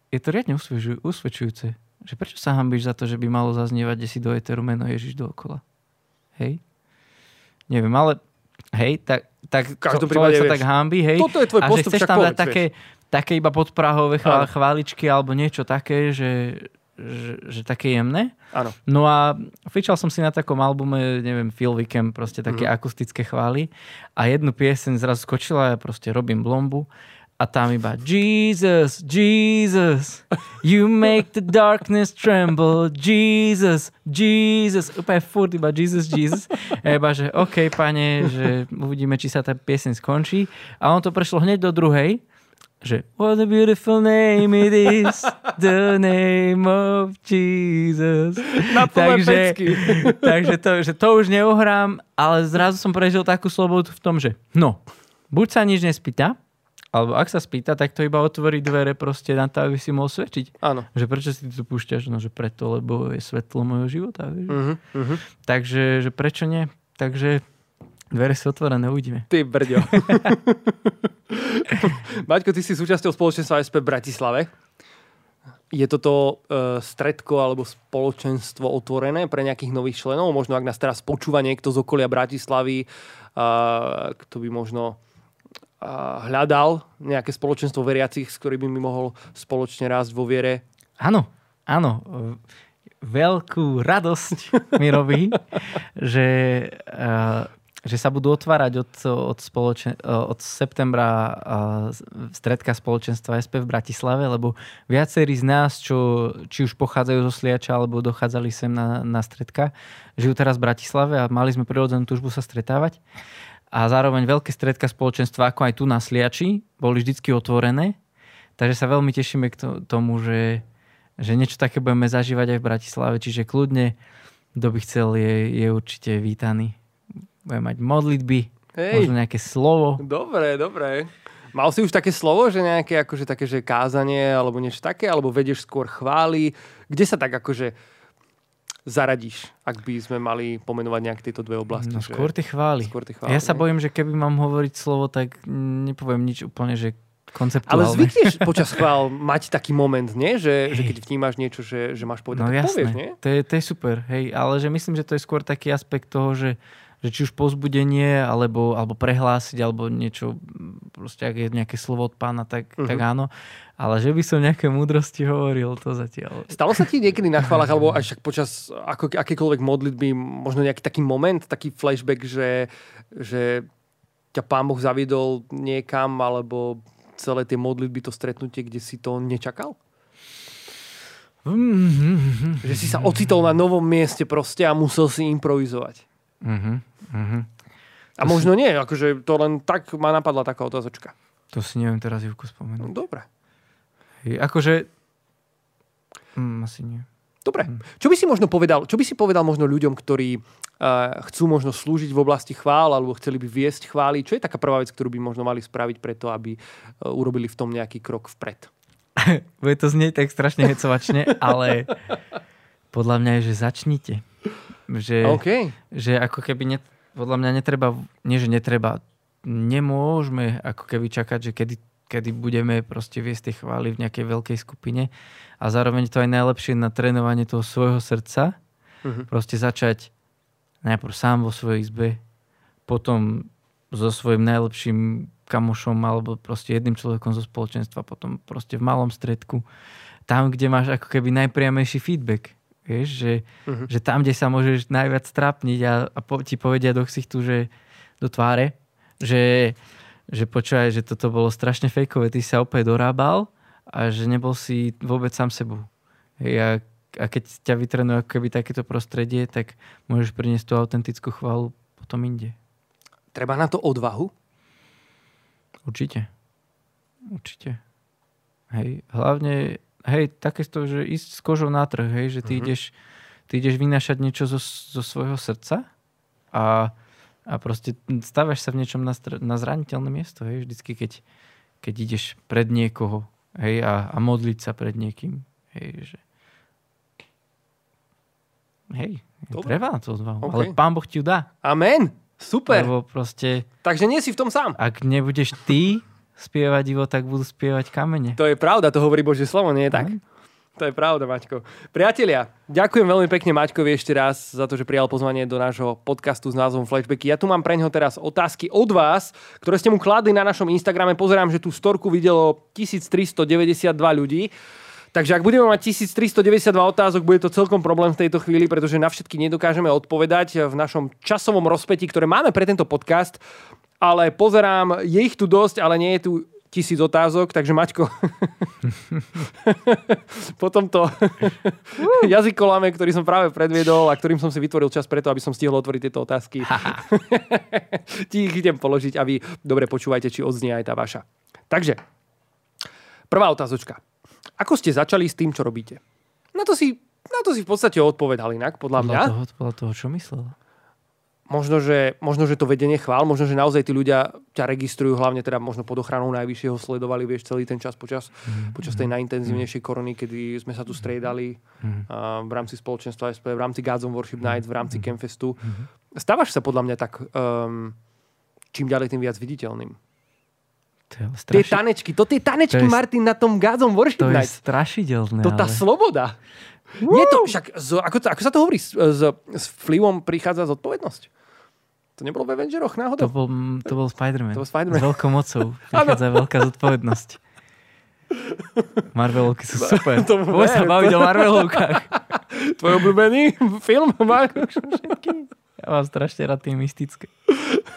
je to riadne usvedčuj- usvedčujúce. Že prečo sa hambíš za to, že by malo zaznievať, kde si do eteru meno Ježiš dookola? Hej? Neviem, ale hej, tak, tak
každom
človek sa tak hambí, hej.
toto je tvoj
a že chceš tam dať také, také iba podprahové chváličky alebo niečo také, že, že, že také jemné.
Áno.
No a fičal som si na takom albume, neviem, Phil Wickham, proste také
Mhm.
akustické chvály a jednu pieseň zrazu skočila a ja proste robím blombu a tam iba Jesus, Jesus, you make the darkness tremble, Jesus, Jesus, úplne furt iba Jesus, Jesus. A iba, že OK, pane, že uvidíme, či sa tá pieseň skončí. A on to prešlo hneď do druhej, že What a beautiful name it is, the name of Jesus.
Na
takže, takže to, že to už neuhrám, ale zrazu som prežil takú slobodu v tom, že no, buď sa nič nespýta, alebo ak sa spýta, tak to iba otvorí dvere proste na to, aby si mohol svedčiť.
Áno.
Že prečo si tu púšťaš? No, že preto, lebo je svetlo mojho života. Vieš?
Uh-huh, uh-huh.
Takže, že prečo nie? Takže dvere sú otvorené, uvidíme.
Ty brďo. Maťko, ty si súčasťou spoločenstva SP v Bratislave. Je toto uh, stredko alebo spoločenstvo otvorené pre nejakých nových členov? Možno ak nás teraz počúva niekto z okolia Bratislavy, uh, kto by možno hľadal nejaké spoločenstvo veriacich, s ktorými by mohol spoločne rásť vo viere.
Áno, áno. Veľkú radosť mi robí, že, že sa budú otvárať od, od, spoločen- od septembra stredka spoločenstva SP v Bratislave, lebo viacerí z nás, čo či už pochádzajú zo Sliača alebo dochádzali sem na, na stredka, žijú teraz v Bratislave a mali sme prirodzenú túžbu sa stretávať. A zároveň veľké stredka spoločenstva, ako aj tu na Sliači, boli vždycky otvorené. Takže sa veľmi tešíme k to- tomu, že, že niečo také budeme zažívať aj v Bratislave. Čiže kľudne, kto by chcel, je, je určite vítaný. Budeme mať modlitby,
Hej,
možno nejaké slovo.
dobre, dobre. Mal si už také slovo, že nejaké akože také, že kázanie alebo niečo také, alebo vedieš skôr chvály? Kde sa tak akože zaradíš, ak by sme mali pomenovať nejak tieto dve oblasti?
No skôr tie chvály.
skôr tie chvály,
Ja sa
ne?
bojím, že keby mám hovoriť slovo, tak nepoviem nič úplne, že konceptuálne.
Ale zvykneš počas chvál mať taký moment, nie? Že, že keď vnímaš niečo, že, že máš povedať,
No
tak
jasné,
povieš, nie?
To, je, to je super, hej, ale že myslím, že to je skôr taký aspekt toho, že, že či už pozbudenie, alebo, alebo prehlásiť, alebo niečo, proste ak je nejaké slovo od pána, tak,
Mhm.
tak áno. Ale že by som nejaké múdrosti hovoril, to zatiaľ.
Stalo sa ti niekedy na chválach, alebo až však počas ako, akékoľvek modlitby, možno nejaký taký moment, taký flashback, že, že ťa pán Boh zaviedol niekam, alebo celé tie modlitby, to stretnutie, kde si to nečakal?
Mhm,
Že si sa ocitol na novom mieste proste a musel si improvizovať.
Mhm, mhm.
A možno nie, akože to len tak ma napadla taká otázočka.
To si neviem teraz Ivku
No,
spomenúť.
dobre.
Hej, akože... Mm, asi nie.
Dobre. Čo by si možno povedal, čo by si povedal možno ľuďom, ktorí uh, chcú možno slúžiť v oblasti chvál alebo chceli by viesť chvály? Čo je taká prvá vec, ktorú by možno mali spraviť preto, aby uh, urobili v tom nejaký krok vpred?
Bude to znieť tak strašne hecovačne, ale podľa mňa je, že začnite. Že,
OK.
že ako keby, ne, podľa mňa netreba, nie že netreba, nemôžeme ako keby čakať, že kedy, kedy budeme proste viesť tie chvály v nejakej veľkej skupine a zároveň to aj najlepšie na trénovanie toho svojho srdca,
Mhm.
proste začať najprv sám vo svojej izbe, potom so svojím najlepším kamošom alebo proste jedným človekom zo spoločenstva, potom proste v malom stredku, tam, kde máš ako keby najpriamejší feedback. Vieš, že,
Mhm.
že tam, kde sa môžeš najviac trápniť a, a po, ti povedia do ksichtu, že do tváre, že, že počúvaj, že toto bolo strašne fejkové, ty sa opäť dorábal a že nebol si vôbec sám sebou. Hej, a, a keď ťa vytrenuje ako keby takéto prostredie, tak môžeš priniesť tú autentickú chválu potom inde.
Treba na to odvahu?
Určite. Určite. Hej, hlavne, hej, takéto, že ísť s kožou na trh, hej, že ty,
Mhm.
ideš, ty ideš vynášať niečo zo, zo svojho srdca a, a proste stávaš sa v niečom na, str- na zraniteľné miesto, hej, vždycky, keď, keď ideš pred niekoho, hej, a, a modliť sa pred niekým, hej, že hej,
Dobre.
treba na to odvahu,
OK.
ale pán Boh ti ju dá,
Amen. Super.
lebo proste
Takže nie si v tom sám.
ak nebudeš ty spievať Ivo, tak budú spievať kamene.
To je pravda, to hovorí Božie slovo, nie je tak? To je pravda, Maťko. Priatelia, ďakujem veľmi pekne Maťkovi ešte raz za to, že prijal pozvanie do nášho podcastu s názvom Flashbacky. Ja tu mám pre ňoho teraz otázky od vás, ktoré ste mu kladli na našom Instagrame. Pozerám, že tú storku videlo 1392 ľudí. Takže ak budeme mať 1392 otázok, bude to celkom problém v tejto chvíli, pretože na všetky nedokážeme odpovedať v našom časovom rozpetí, ktoré máme pre tento podcast. Ale pozerám, je ich tu dosť, ale nie je tu tisíc otázok, takže Maťko, po tomto jazykolame, ktorý som práve predviedol a ktorým som si vytvoril čas preto, aby som stihol otvoriť tieto otázky, ti ich idem položiť a vy dobre počúvajte, či odznie aj tá vaša. Takže, prvá otázočka. Ako ste začali s tým, čo robíte? Na to si, na to si v podstate odpovedal inak, podľa mňa.
Podľa toho, podľa toho, čo myslel.
Možno že, možno, že to vedenie chvál, možno, že naozaj tí ľudia ťa registrujú, hlavne teda možno pod ochranou najvyššieho sledovali, vieš, celý ten čas počas,
Mhm.
počas tej najintenzívnejšej korony, kedy sme sa tu striedali
Mhm.
a v rámci spoločenstva SP, v rámci Gods on Worship Nights, v
Mhm.
rámci Campfestu. Stávaš sa podľa mňa tak um, čím ďalej tým viac viditeľným.
To
Tie tanečky, to tie tanečky,
To je-
Martin, na tom Gods on Worship
to je strašidelné.
To tá
ale...
sloboda. Nie to, však, z, ako, to- ako sa to hovorí, s, s, s vplyvom prichádza zodpovednosť. To nebolo v Avengeroch
To
náhodou?
bol, to bol Spider-Man.
To bol Spider-Man.
S veľkou mocou prichádza veľká zodpovednosť. Marvelovky sú super.
to
Poďme sa baviť o Marvelovkách.
Tvoj obľúbený film? Mark?
Ja mám strašne rád tie mystické.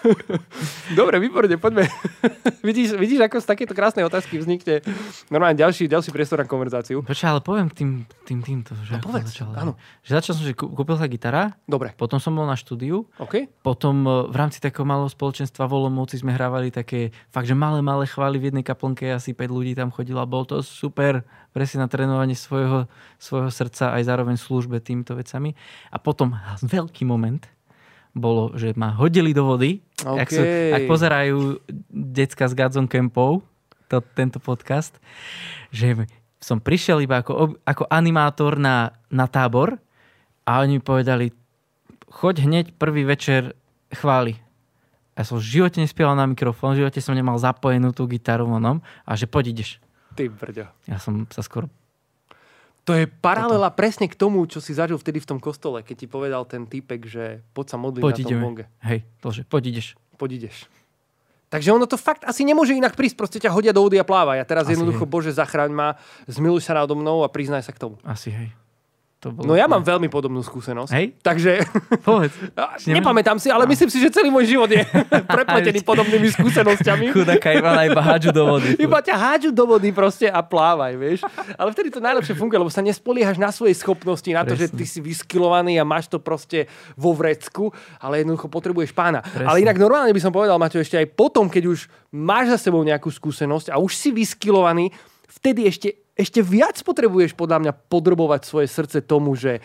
Dobre, výborne, poďme. vidíš, vidíš, ako z takéto krásnej otázky vznikne normálne ďalší, ďalší priestor na konverzáciu.
Počkaj, ale poviem tým, tým týmto. Že
No povedz,
začal,
áno.
Že začal som, že kú- kúpil sa gitara,
Dobre,
potom som bol na štúdiu,
OK.
potom e, v rámci takého malého spoločenstva v Olomouci sme hrávali také fakt, že malé, malé chvály v jednej kaplnke, asi 5 ľudí tam chodilo a bol to super, presne na trénovanie svojho, svojho srdca aj zároveň službe týmto vecami. A potom veľký moment bolo, že ma hodili do vody.
OK.
Ak, sú, ak pozerajú decka z Gadzon Campov, to, tento podcast, že som prišiel iba ako, ako animátor na, na tábor a oni mi povedali, choď hneď prvý večer chváli. Ja som v živote nespieval na mikrofón, v živote som nemal zapojenú tú gitaru vonom a že poď ideš.
Ty brďo.
Ja som sa skoro...
To je paralela Toto. presne k tomu, čo si zažil vtedy v tom kostole, keď ti povedal ten typek, že poď sa modliť
Poď
na tom
ideme.
bonge.
Hej, to, že poď ideš.
Poď ideš. Takže ono to fakt asi nemôže inak prísť, proste ťa hodia do vody a pláva. Ja teraz
Asi
jednoducho,
hej.
Bože, zachraň ma, zmiluj sa nado mnou a priznaj sa k tomu.
Asi, hej. To bolo
No ja mám veľmi podobnú skúsenosť.
Hej?
Takže
Povedz.
nepamätám si, ale myslím si, že celý môj život je prepletený podobnými skúsenosťami.
Chudáka Ivana iba hádžu do vody.
Iba ťa hádžu do vody proste a plávaj, vieš. Ale vtedy to najlepšie funguje, lebo sa nespoliehaš na svoje schopnosti, na to, že
Presne.
ty si vyskilovaný a máš to proste vo vrecku, ale jednoducho potrebuješ pána.
Presne.
Ale inak normálne by som povedal, Maťo, ešte aj potom, keď už máš za sebou nejakú skúsenosť a už si vyskilovaný, vtedy ešte, ešte viac potrebuješ podľa mňa podrobovať svoje srdce tomu, že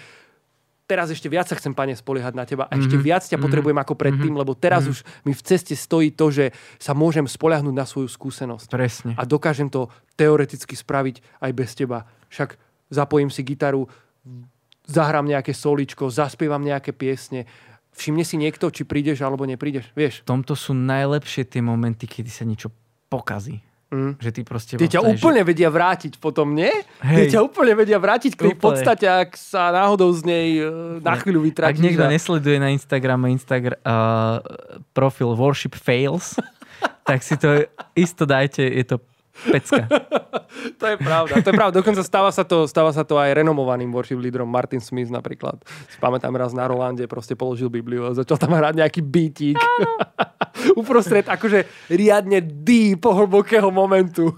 teraz ešte viac sa chcem, pane, spoliehať na teba a ešte
Mhm.
viac ťa potrebujem ako predtým, lebo teraz už mi v ceste stojí to, že sa môžem spoľahnúť na svoju skúsenosť
Presne.
a dokážem to teoreticky spraviť aj bez teba. Však zapojím si gitaru, zahrám nejaké soličko, zaspievam nejaké piesne. Všimne si niekto, či prídeš alebo neprídeš. Vieš,
V tomto sú najlepšie tie momenty, kedy sa niečo pokazí.
Mm.
Že ty proste...
tie ťa
vlastne,
úplne vedia vrátiť potom, nie?
Hej.
Tie ťa úplne vedia vrátiť k tej podstate, ak sa náhodou z nej e, na chvíľu
Že, ak
vytratíš.
niekto
a-
nesleduje na Instagrame Instagram, uh, profil Worship Fails, tak si to isto dajte, je to pecka.
To je pravda, to je pravda. Dokonca stáva sa to, stáva sa to aj renomovaným worship lídrom. Martin Smith napríklad. Si pamätám raz na Rolande, proste položil Bibliu a začal tam hrať nejaký beatík. Uprostred akože riadne deep, hlbokého momentu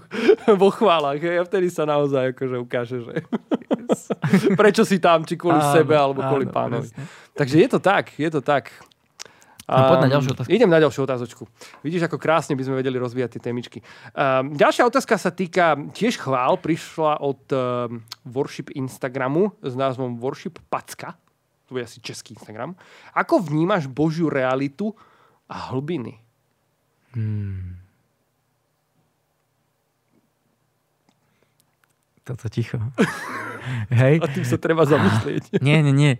vo chválach. hej. A vtedy sa naozaj akože ukáže, že prečo si tam, či kvôli
Áno,
sebe, alebo kvôli
áno,
pánovi.
presne.
Takže je to tak, je to tak.
No, poď na
Um,
ďalšiu otázku.
Idem na ďalšiu otázočku. Vidíš, ako krásne by sme vedeli rozvíjať tie témičky. Um, ďalšia otázka sa týka tiež chvál. Prišla od um, Worship Instagramu s názvom Worship Packa. To je asi český Instagram. Ako vnímaš Božiu realitu a hlbiny?
Toto ticho. Hej.
A tým sa treba zamyslieť.
Nie, nie, nie.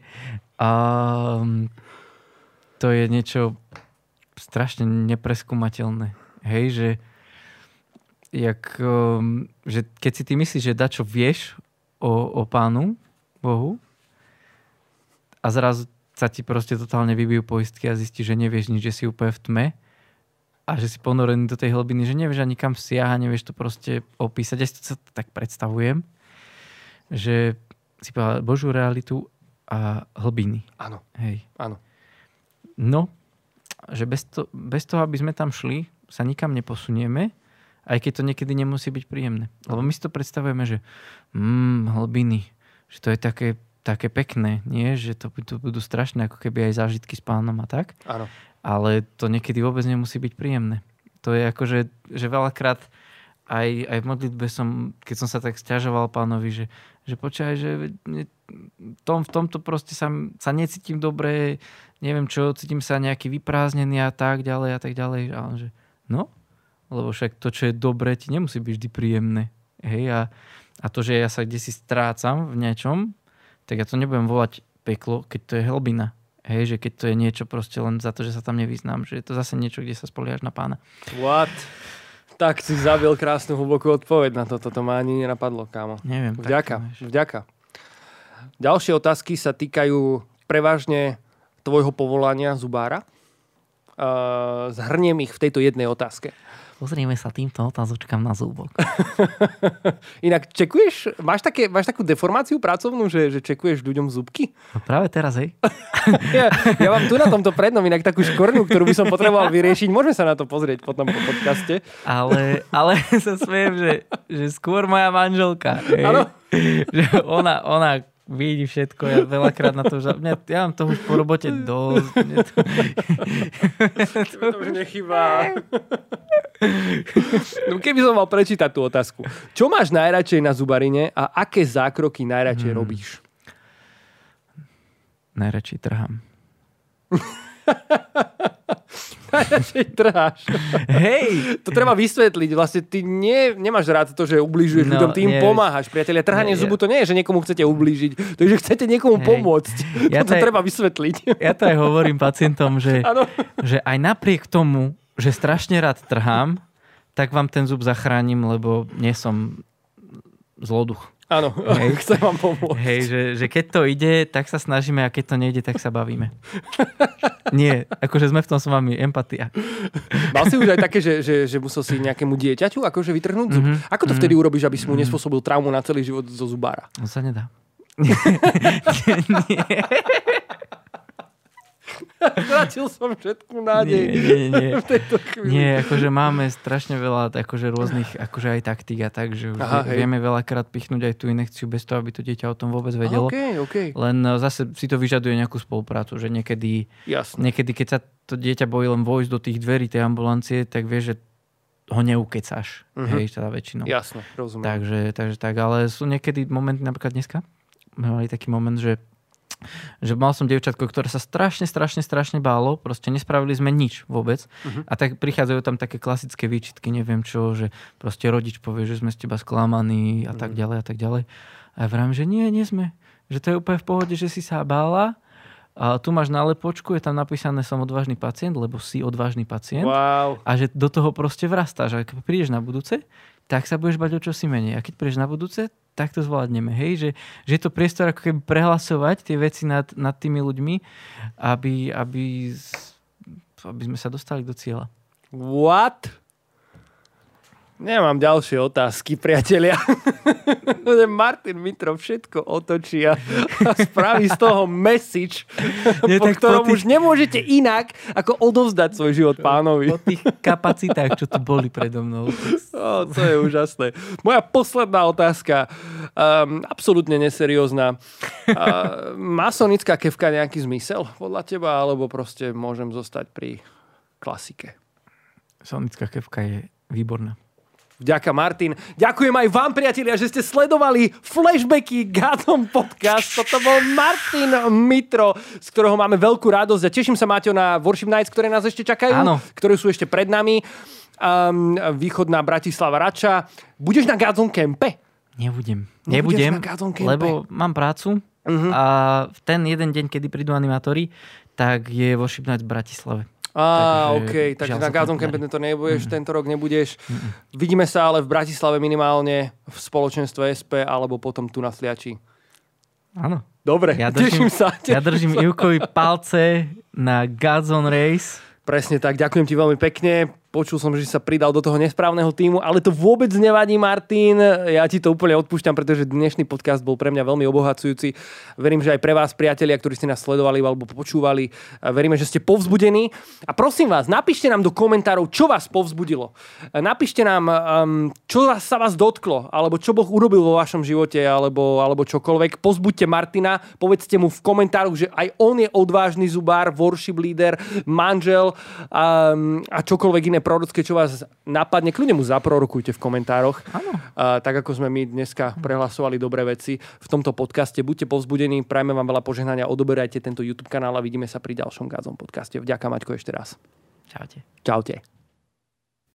Um, to je niečo strašne nepreskúmateľné. Hej, že, jak, um, že keď si ty myslíš, že dačo vieš o, o pánu Bohu a zrazu sa ti proste totálne vybijú poistky a zistíš, že nevieš nič, že si úplne v tme a že si ponorený do tej hlbiny, že nevieš ani kam siaha, nevieš to proste opísať. Ja si to tak predstavujem, že si povedal Božú realitu a hlbiny.
Áno,
Hej.
áno.
No, že bez, to, bez toho, aby sme tam šli, sa nikam neposunieme, aj keď to niekedy nemusí byť príjemné. Lebo my si to predstavujeme, že mm, hlbiny, že to je také, také pekné, nie? Že to, to budú strašné, ako keby aj zážitky s pánom a tak.
áno.
Ale to niekedy vôbec nemusí byť príjemné. To je ako, že, že veľakrát aj, aj v modlitbe som, keď som sa tak stiažoval pánovi, že, že počkaj, že tom, v tomto proste sa, sa necítim dobre, neviem čo, cítim sa nejaký vyprázdnený a tak ďalej a tak ďalej. A on, že no, lebo však to, čo je dobré, ti nemusí byť vždy príjemné. Hej, a, a to, že ja sa kde si strácam v niečom, tak ja to nebudem volať peklo, keď to je hlbina. Hej, že keď to je niečo proste len za to, že sa tam nevyznám, že je to zase niečo, kde sa spoliaš na pána.
What? Tak si zabil krásnu hlbokú odpoveď na toto. To ma ani nenapadlo, kámo.
Neviem.
Vďaka, vďaka. Ďalšie otázky sa týkajú prevažne tvojho povolania zubára. Uh, zhrniem ich v tejto jednej otázke.
Pozrieme sa týmto otázočkám na zúbok.
Inak čekuješ, máš, také, máš takú deformáciu pracovnú, že, že čekuješ ľuďom zubky?
No práve teraz, hej?
Ja, ja mám tu na tomto prednom inak takú škorňu, ktorú by som potreboval vyriešiť. Môžeme sa na to pozrieť potom po podcaste.
Ale, ale sa smiem, že, že skôr moja manželka. Hej? Že ona, ona vidí všetko. Ja veľakrát na to, že mňa, ja mám toho už po robote dosť. Mne to,
To už nechybá. No keby som mal prečítať tú otázku. Čo máš najradšej na zubarine a aké zákroky najradšej
Hmm.
robíš?
najradšej trhám.
Najradšej trháš.
Hej!
To treba vysvetliť. Vlastne ty nie, nemáš rád to, že ubližuješ
No,
ľuďom, ty im
nie.
pomáhaš. Priatelia, trhanie
Nie,
zubu to nie je, že niekomu chcete ublížiť. To je, že chcete niekomu
Hej.
pomôcť.
Ja
to treba vysvetliť.
Ja to aj hovorím pacientom, že, že aj napriek tomu, že strašne rád trhám, tak vám ten zub zachránim, lebo nie som zloduch.
Áno,
Hej.
chcem vám pomôcť.
Hej, že, že keď to ide, tak sa snažíme a keď to nejde, tak sa bavíme. Nie, akože sme v tom s vami, empatia.
Mal si už aj také, že, že, že musel si nejakému dieťaťu akože vytrhnúť zub?
Mhm.
Ako to vtedy urobíš, aby si mu nespôsobil traumu na celý život zo zubára?
To sa nedá.
Stratil som všetku nádej.
Nie, nie, nie.
V tejto chvíli.
Nie, akože máme strašne veľa akože rôznych akože aj taktík a tak, že už
Aha, hej.
vieme veľakrát pichnúť aj tú inekciu bez toho, aby to dieťa o tom vôbec vedelo.
OK, OK.
Len e, zase si to vyžaduje nejakú spoluprácu, že niekedy,
Jasne.
niekedy keď sa to dieťa bojí len vojsť do tých dverí tej ambulancie, tak vieš, že ho neukecáš.
Mhm.
Hej, teda väčšinou.
Jasne, rozumiem.
Takže, takže tak, ale sú niekedy momenty, napríklad dneska, sme mali taký moment, že že mal som dievčatko, ktoré sa strašne, strašne, strašne bálo, proste nespravili sme nič vôbec.
Mhm.
A tak prichádzajú tam také klasické výčitky, neviem čo, že proste rodič povie, že sme z teba sklamaní a
Mhm.
tak ďalej a tak ďalej. A ja vravím, že nie, nie sme. Že to je úplne v pohode, že si sa bála. A tu máš nálepočku, je tam napísané som odvážny pacient, lebo si odvážny pacient
Wow.
a že do toho proste vrastáš. A keď prídeš na budúce, tak sa budeš bať o čosi menej. A keď prídeš na budúce, tak to zvládneme. Hej? Že, že je to priestor ako keby prehlasovať tie veci nad, nad tými ľuďmi, aby, aby, aby sme sa dostali do cieľa.
What? Nemám ďalšie otázky, priatelia. Martin Mitro všetko otočí a spraví z toho message,
Nie,
po
tak
ktorom
po
už
tých-
nemôžete inak, ako odovzdať svoj život pánovi.
Po tých kapacitách, čo tu boli predo mnou.
Oh, to je úžasné. Moja posledná otázka, um, absolútne neseriózna. Uh, má sonická kevka nejaký zmysel podľa teba, alebo proste môžem zostať pri klasike?
Sonická kevka je výborná.
Vďaka Martin. Ďakujem aj vám, priatelia, že ste sledovali flashbacky Gadom podcast. Toto bol Martin Mitro, z ktorého máme veľkú radosť a teším sa, Maťo, na Worship Nights, ktoré nás ešte čakajú,
Áno.
ktoré sú ešte pred nami. Um, východná Bratislava Rača. Budeš na Gadzon Kempe?
Nebudem.
Nebudeš
Nebudem,
Gazon Campe?
lebo mám prácu
Mhm.
a v ten jeden deň, kedy prídu animátori, tak je Worship Night v Bratislave.
Á,
Takže
OK, takže na
sa to
Gazon
nepodarí.
Campe to nebudeš, tento rok nebudeš. Vidíme sa ale v Bratislave minimálne v spoločenstve SP alebo potom tu na Sliači.
Áno.
Dobre,
Ja
teším
držím,
sa.
ja držím Ivkovi palce na Godzone Race.
Presne tak, ďakujem ti veľmi pekne. Počul som, že sa pridal do toho nesprávneho týmu, ale to vôbec nevadí, Martin. Ja ti to úplne odpúšťam, pretože dnešný podcast bol pre mňa veľmi obohacujúci. Verím, že aj pre vás, priatelia, ktorí ste nás sledovali alebo počúvali, a veríme, že ste povzbudení. A prosím vás, napíšte nám do komentárov, čo vás povzbudilo. Napíšte nám, um, čo sa vás dotklo, alebo čo Boh urobil vo vašom živote, alebo, alebo čokoľvek. Pozbuďte Martina, povedzte mu v komentároch, že aj on je odvážny zubár, worship leader, manžel um, a čokoľvek iné prorocké, čo vás napadne. Kľudne mu zaprorokujte v komentároch.
Áno.
Uh, tak ako sme my dneska prehlasovali dobré veci v tomto podcaste. Buďte povzbudení, prajme vám veľa požehnania, odoberajte tento YouTube kanál a vidíme sa pri ďalšom Gazom podcaste. Vďaka Maťko ešte raz.
Čaute.
Čaute.